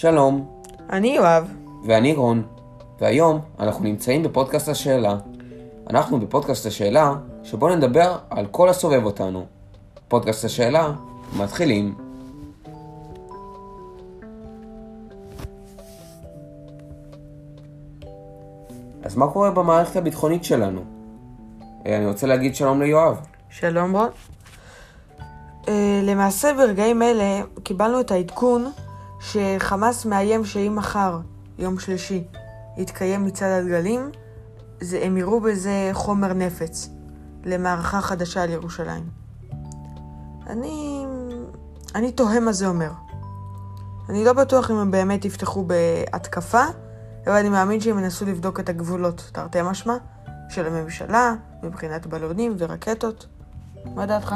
שלום, אני יואב. ואני רון, והיום אנחנו נמצאים בפודקאסט השאלה. אנחנו בפודקאסט השאלה, שבו נדבר על כל הסובב אותנו. פודקאסט השאלה, מתחילים. אז מה קורה במערכת הביטחונית שלנו? אה, אני רוצה להגיד שלום ליואב. שלום רון. Uh, למעשה ברגעים אלה קיבלנו את העדכון שחמאס מאיים שאם מחר, יום שלישי, יתקיים מצעד הדגלים, זה, הם יראו בזה חומר נפץ למערכה חדשה על ירושלים. אני... אני תוהה מה זה אומר. אני לא בטוח אם הם באמת יפתחו בהתקפה, אבל אני מאמין שהם ינסו לבדוק את הגבולות, תרתי משמע, של הממשלה, מבחינת בלונים ורקטות. מה דעתך?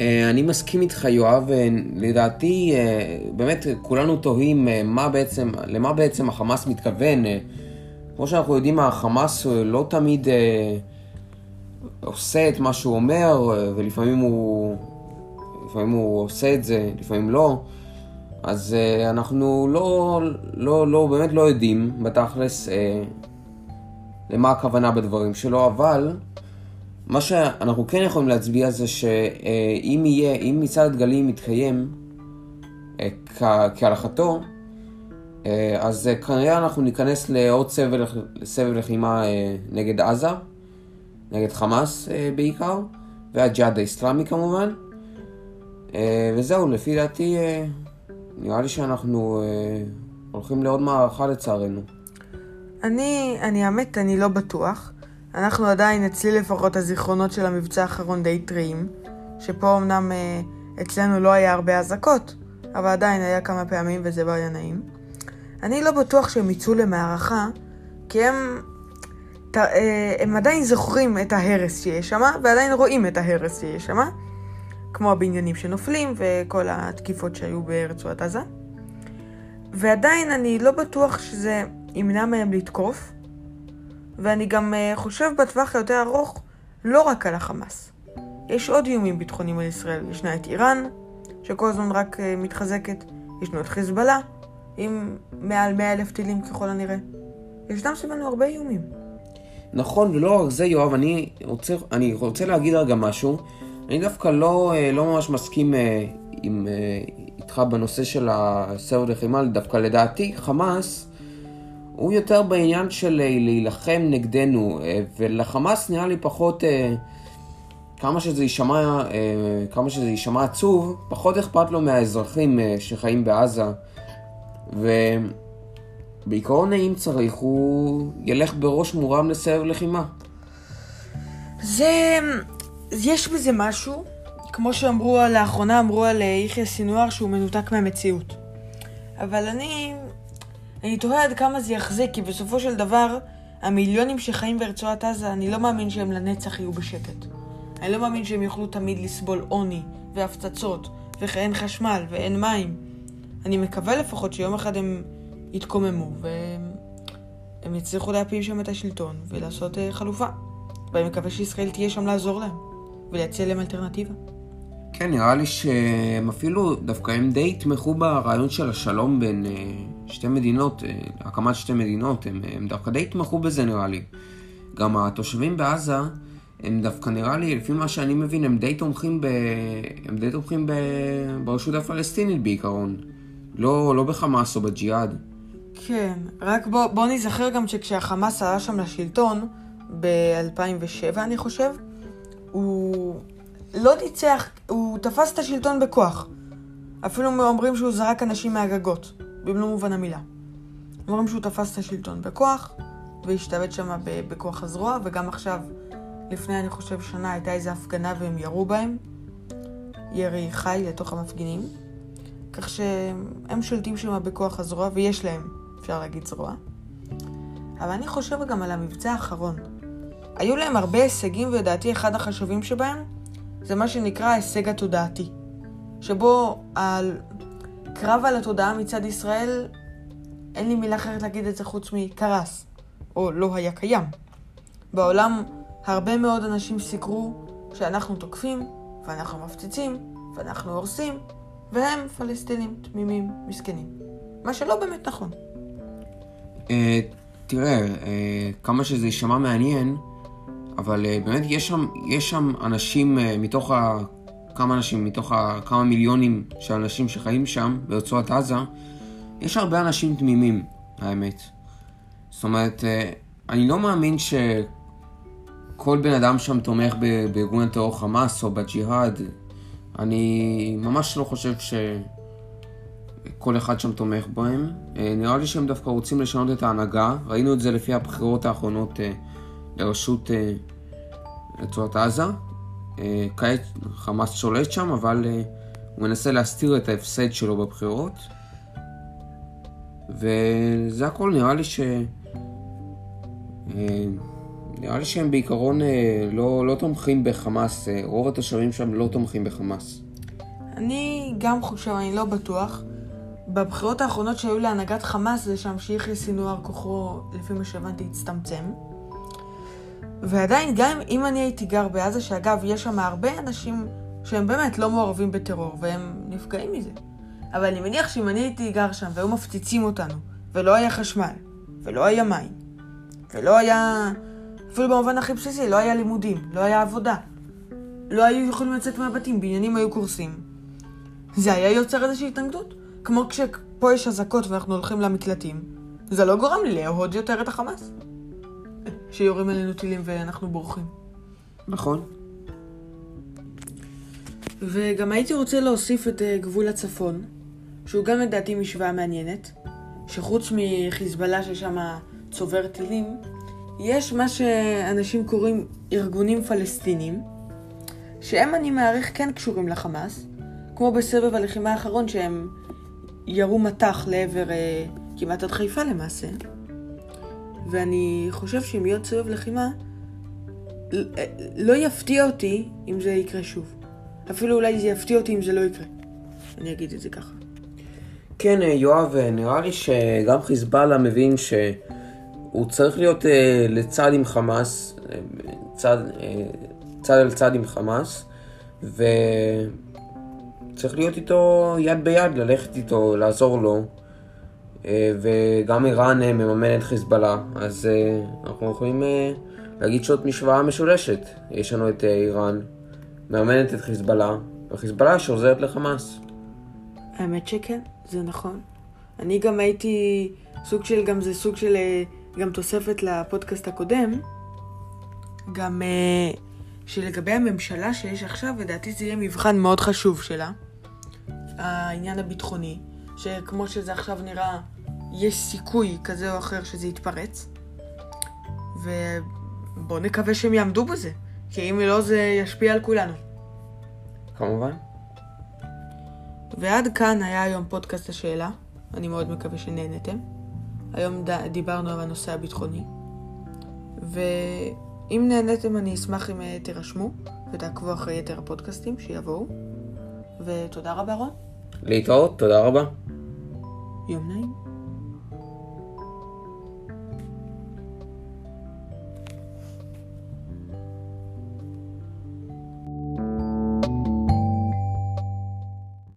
אה, אני מסכים איתך, יואב. אה, לדעתי, אה, באמת, כולנו תוהים מה בעצם, למה בעצם החמאס מתכוון. כמו שאנחנו יודעים, החמאס לא תמיד עושה את מה שהוא אומר, ולפעמים הוא, לפעמים הוא עושה את זה, לפעמים לא. אז אנחנו לא, לא, לא, באמת לא יודעים בתכלס למה הכוונה בדברים שלו, אבל מה שאנחנו כן יכולים להצביע זה שאם יהיה, אם מצעד הדגלים יתקיים אה, כהלכתו, אה, אז כנראה אנחנו ניכנס לעוד סבב, סבב לחימה אה, נגד עזה, נגד חמאס בעיקר, והג'יהאד האסלאמי כמובן. וזהו, לפי דעתי, נראה לי שאנחנו הולכים לעוד מערכה לצערנו. אני, אני האמת, אני לא בטוח. אנחנו עדיין, אצלי לפחות, הזיכרונות של המבצע האחרון די טריים, שפה אמנם אה, אצלנו לא היה הרבה אזעקות, אבל עדיין היה כמה פעמים וזה לא היה נעים. אני לא בטוח שהם יצאו למערכה, כי הם, ת, אה, הם עדיין זוכרים את ההרס שיש שם, ועדיין רואים את ההרס שיש שם, כמו הבניינים שנופלים וכל התקיפות שהיו ברצועת עזה. ועדיין אני לא בטוח שזה ימנע מהם לתקוף, ואני גם uh, חושב בטווח היותר ארוך לא רק על החמאס. יש עוד איומים ביטחוניים על ישראל. ישנה את איראן, שכל הזמן רק uh, מתחזקת. ישנו את חיזבאללה, עם מעל 100 אלף טילים ככל הנראה. ישנם סביבנו הרבה איומים. נכון, ולא רק זה, יואב, אני רוצה, אני רוצה להגיד רגע משהו. אני דווקא לא, אה, לא ממש מסכים עם, איתך בנושא של הסרט לחימה, דווקא לדעתי, חמאס הוא יותר בעניין של אה, להילחם נגדנו, אה, ולחמאס נראה לי פחות, אה, כמה שזה יישמע, כמה שזה יישמע עצוב, פחות אכפת לו מהאזרחים שחיים בעזה. ובעיקרון אם צריך, הוא ילך בראש מורם לסבב לחימה. זה... יש בזה משהו, כמו שאמרו לאחרונה, אמרו על יחיא סינואר שהוא מנותק מהמציאות. אבל אני אני תוהה עד כמה זה יחזיק, כי בסופו של דבר, המיליונים שחיים ברצועת עזה, אני לא מאמין שהם לנצח יהיו בשקט. אני לא מאמין שהם יוכלו תמיד לסבול עוני, והפצצות, וכי חשמל, ואין מים. אני מקווה לפחות שיום אחד הם יתקוממו, והם יצליחו להפיל שם את השלטון, ולעשות uh, חלופה. ואני מקווה שישראל תהיה שם לעזור להם, ולהציע להם אלטרנטיבה. כן, נראה לי שהם אפילו, דווקא הם די יתמכו ברעיון של השלום בין uh, שתי מדינות, uh, הקמת שתי מדינות, הם, הם דווקא די יתמכו בזה נראה לי. גם התושבים בעזה, הם דווקא נראה לי, לפי מה שאני מבין, הם די תומכים, ב... הם די תומכים ב... ברשות הפלסטינית בעיקרון. לא, לא בחמאס או בג'יהאד. כן, רק בוא, בוא נזכר גם שכשהחמאס עלה שם לשלטון, ב-2007 אני חושב, הוא לא ניצח, הוא תפס את השלטון בכוח. אפילו אומרים שהוא זרק אנשים מהגגות, במלוא מובן המילה. אומרים שהוא תפס את השלטון בכוח, והשתלט שם בכוח הזרוע, וגם עכשיו, לפני אני חושב שנה, הייתה איזו הפגנה והם ירו בהם. ירי חי לתוך המפגינים. כך שהם שולטים שם בכוח הזרוע, ויש להם, אפשר להגיד, זרוע. אבל אני חושב גם על המבצע האחרון. היו להם הרבה הישגים, ולדעתי אחד החשובים שבהם זה מה שנקרא ההישג התודעתי, שבו הקרב על התודעה מצד ישראל, אין לי מילה אחרת להגיד את זה חוץ מקרס, או לא היה קיים. בעולם הרבה מאוד אנשים סיקרו שאנחנו תוקפים, ואנחנו מפציצים, ואנחנו הורסים, והם פלסטינים תמימים מסכנים. מה שלא באמת נכון. אה, תראה, אה, כמה שזה יישמע מעניין, אבל אה, באמת יש שם, יש שם אנשים מתוך ה... כמה אנשים, מתוך ה... כמה מיליונים של אנשים שחיים שם, ברצועת עזה, יש הרבה אנשים תמימים, האמת. זאת אומרת, אה, אני לא מאמין שכל בן אדם שם תומך בארגון הטרור חמאס או בג'יהאד. אני ממש לא חושב שכל אחד שם תומך בהם. אה, נראה לי שהם דווקא רוצים לשנות את ההנהגה. ראינו את זה לפי הבחירות האחרונות אה, לראשות אה, רצועת עזה. אה, כעת חמאס שולט שם, אבל אה, הוא מנסה להסתיר את ההפסד שלו בבחירות. וזה הכל, נראה לי ש... אה, נראה לי שהם בעיקרון לא, לא תומכים בחמאס, רוב התושבים שם לא תומכים בחמאס. אני גם חושב, אני לא בטוח. בבחירות האחרונות שהיו להנהגת חמאס זה שם שיחיא סינואר כוחו, לפי מה שהבנתי, הצטמצם. ועדיין, גם אם אני הייתי גר בעזה, שאגב, יש שם הרבה אנשים שהם באמת לא מעורבים בטרור, והם נפגעים מזה. אבל אני מניח שאם אני הייתי גר שם והיו מפציצים אותנו, ולא היה חשמל, ולא היה מים, ולא היה, אפילו במובן הכי בסיסי, לא היה לימודים, לא היה עבודה, לא היו יכולים לצאת מהבתים, בניינים היו קורסים. זה היה יוצר איזושהי התנגדות. כמו כשפה יש אזעקות ואנחנו הולכים למקלטים, זה לא גורם לי לאהוד יותר את החמאס. שיורים עלינו טילים ואנחנו בורחים. נכון? וגם הייתי רוצה להוסיף את אה, גבול הצפון, שהוא גם לדעתי משוואה מעניינת, שחוץ מחיזבאללה ששם צובר טילים, יש מה שאנשים קוראים ארגונים פלסטינים, שהם אני מעריך כן קשורים לחמאס, כמו בסבב הלחימה האחרון שהם ירו מטח לעבר אה, כמעט עד חיפה למעשה. ואני חושב שאם יהיה עוד סבב לחימה, לא יפתיע אותי אם זה יקרה שוב. אפילו אולי זה יפתיע אותי אם זה לא יקרה. אני אגיד את זה ככה. כן, אה, יואב, אה, נראה לי שגם חיזבאללה מבין שהוא צריך להיות אה, לצד עם חמאס, צד, צד על צד עם חמאס, וצריך להיות איתו יד ביד, ללכת איתו, לעזור לו. אה, וגם איראן אה, מממנת חיזבאללה, אז אה, אנחנו יכולים להגיד שזאת משוואה משולשת. יש לנו את איראן, מממנת את חיזבאללה, וחיזבאללה שעוזרת לחמאס. האמת שכן, זה נכון. אני גם הייתי סוג של, גם זה סוג של, גם תוספת לפודקאסט הקודם, גם שלגבי הממשלה שיש עכשיו, לדעתי זה יהיה מבחן מאוד חשוב שלה, העניין הביטחוני, שכמו שזה עכשיו נראה, יש סיכוי כזה או אחר שזה יתפרץ, ובואו נקווה שהם יעמדו בזה, כי אם לא זה ישפיע על כולנו. כמובן. ועד כאן היה היום פודקאסט השאלה. אני מאוד מקווה שנהנתם. היום ד... דיברנו על הנושא הביטחוני. ואם נהנתם אני אשמח אם אה, תירשמו ותעקבו אחרי יתר הפודקאסטים שיבואו. ותודה רבה רון. להתראות, תודה רבה. יום נעים.